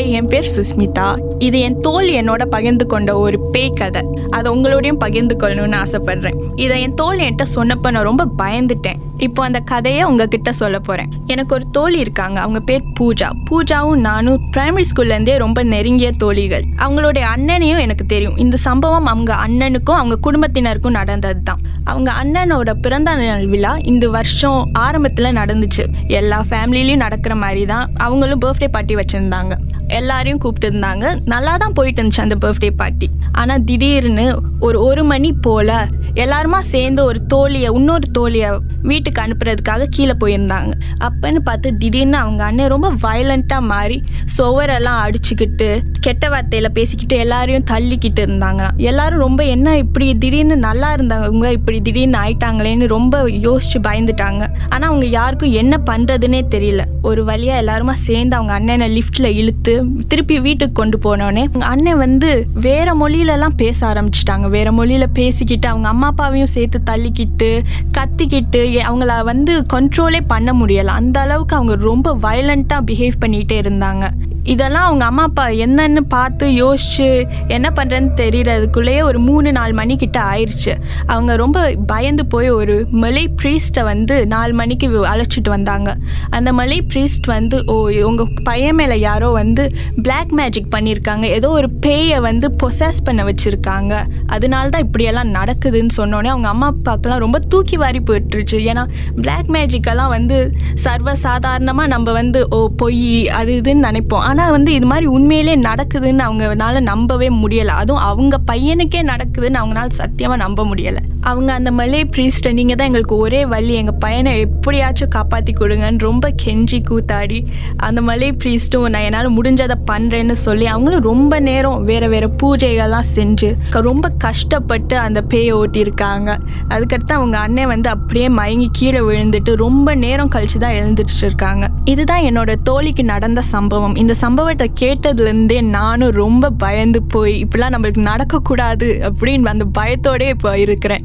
Hi என் பேர் சுஸ்மிதா. இது என் தோல் என்னோட பகிர்ந்து கொண்ட ஒரு பேய் கதை. அதை உங்களோடையும் பகிர்ந்து கொள்ளணும்னு ஆசைப்படுறேன். இதை என் தோல் என்கிட்ட சொன்னப்ப நான் ரொம்ப பயந்துட்டேன். இப்போ அந்த கதையை உங்ககிட்ட சொல்ல போகிறேன் எனக்கு ஒரு தோழி இருக்காங்க. அவங்க பேர் பூஜா. பூஜாவும் நானும் பிரைமரி ஸ்கூல்லேருந்தே ரொம்ப நெருங்கிய தோழிகள். அவங்களுடைய அண்ணனையும் எனக்கு தெரியும். இந்த சம்பவம் அவங்க அண்ணனுக்கும் அவங்க குடும்பத்தினருக்கும் நடந்தது தான் அவங்க அண்ணனோட பிறந்த நாள் விழா இந்த வருஷம் ஆரம்பத்தில் நடந்துச்சு. எல்லா ஃபேமிலிலையும் நடக்கிற மாதிரி தான் அவங்களும் பர்த்டே பார்ட்டி வச்சுருந்தாங்க. எல்லாரையும் கூப்பிட்டு இருந்தாங்க. நல்லா தான் போயிட்டு இருந்துச்சு அந்த பர்த்டே பார்ட்டி ஆனால் திடீர்னு ஒரு ஒரு மணி போல் எல்லாருமா சேர்ந்து ஒரு தோழியை இன்னொரு தோழியை வீட்டுக்கு அனுப்புறதுக்காக கீழே போயிருந்தாங்க. அப்பன்னு பார்த்து திடீர்னு அவங்க அண்ணன் ரொம்ப வயலண்ட்டாக மாறி சுவரெல்லாம் அடிச்சுக்கிட்டு கெட்ட வார்த்தையில் பேசிக்கிட்டு எல்லாரையும் தள்ளிக்கிட்டு இருந்தாங்களாம். எல்லாரும் ரொம்ப என்ன இப்படி திடீர்னு நல்லா இருந்தவங்க இப்படி திடீர்னு ஆயிட்டாங்களேன்னு ரொம்ப யோசிச்சு பயந்துட்டாங்க. ஆனால் அவங்க யாருக்கும் என்ன பண்ணுறதுனே தெரியல. ஒரு வழியாக எல்லாருமா சேர்ந்து அவங்க அண்ணனை லிஃப்ட்டில் இழுத்து திருப்பி வீட்டுக்கு கொண்டு போனோடனே அவங்க அண்ணன் வந்து வேற மொழியிலலாம் பேச ஆரம்பிச்சிட்டாங்க. வேற மொழியில் பேசிக்கிட்டு அவங்க அம்மா அப்பாவையும் சேர்த்து தள்ளிக்கிட்டு கத்திக்கிட்டு அவங்கள வந்து கண்ட்ரோலே பண்ண முடியல. அந்த அளவுக்கு அவங்க ரொம்ப வயலண்ட்டாக பிஹேவ் பண்ணிகிட்டே இருந்தாங்க. இதெல்லாம் அவங்க அம்மா அப்பா என்னன்னு பார்த்து யோசிச்சு என்ன பண்ணுறேன்னு தெரியறதுக்குள்ளேயே ஒரு மூணு நாலு மணிக்கிட்ட ஆயிடுச்சு அவங்க ரொம்ப பயந்து போய் ஒரு மலை ப்ரீஸ்ட்டை வந்து நாலு மணிக்கு அழைச்சிட்டு வந்தாங்க. அந்த மலை ப்ரீஸ்ட் வந்து ஓ உங்கள் பையன் மேலே யாரோ வந்து பிளாக் மேஜிக் பண்ணியிருக்காங்க. ஏதோ ஒரு பேயை வந்து பொசஸ் பண்ண வச்சுருக்காங்க. அதனால தான் இப்படியெல்லாம் நடக்குதுன்னு சொன்னோடனே அவங்க அம்மா அப்பாக்கெல்லாம் ரொம்ப தூக்கி வாரி போயிட்டுருச்சு ஏன்னா பிளாக் மேஜிக்கெல்லாம் வந்து சர்வ சாதாரணமாக நம்ம வந்து ஓ பொய் அது இதுன்னு நினைப்போம். ஆனால் வந்து இது மாதிரி உண்மையிலே நடக்குதுன்னு அவங்கனால நம்பவே முடியலை. அதுவும் அவங்க பையனுக்கே நடக்குதுன்னு அவங்களால சத்தியமாக நம்ப முடியலை. அவங்க அந்த மலை ப்ரீஸ்ட்டை நீங்கள் தான் எங்களுக்கு ஒரே வழி எங்கள் பையனை எப்படியாச்சும் காப்பாற்றி கொடுங்கன்னு ரொம்ப கெஞ்சி கூத்தாடி. அந்த மலை ப்ரீஸ்ட்டும் நான் என்னால் முடிஞ்சதை பண்ணுறேன்னு சொல்லி அவங்களும் ரொம்ப நேரம் வேறு வேறு பூஜைகள்லாம் செஞ்சு ரொம்ப கஷ்டப்பட்டு அந்த பேயை ஓட்டியிருக்காங்க. அதுக்கடுத்து அவங்க அண்ணன் வந்து அப்படியே மயங்கி கீழே விழுந்துட்டு ரொம்ப நேரம் கழிச்சு தான் எழுந்துட்டு இருக்காங்க. இதுதான் என்னோட தோழிக்கு நடந்த சம்பவம். இந்த சம்பவத்தை கேட்டதுலேருந்தே நானும் ரொம்ப பயந்து போய் இப்படிலாம் நம்மளுக்கு நடக்கக்கூடாது அப்படின்னு அந்த பயத்தோடே இப்போ இருக்கிறேன்.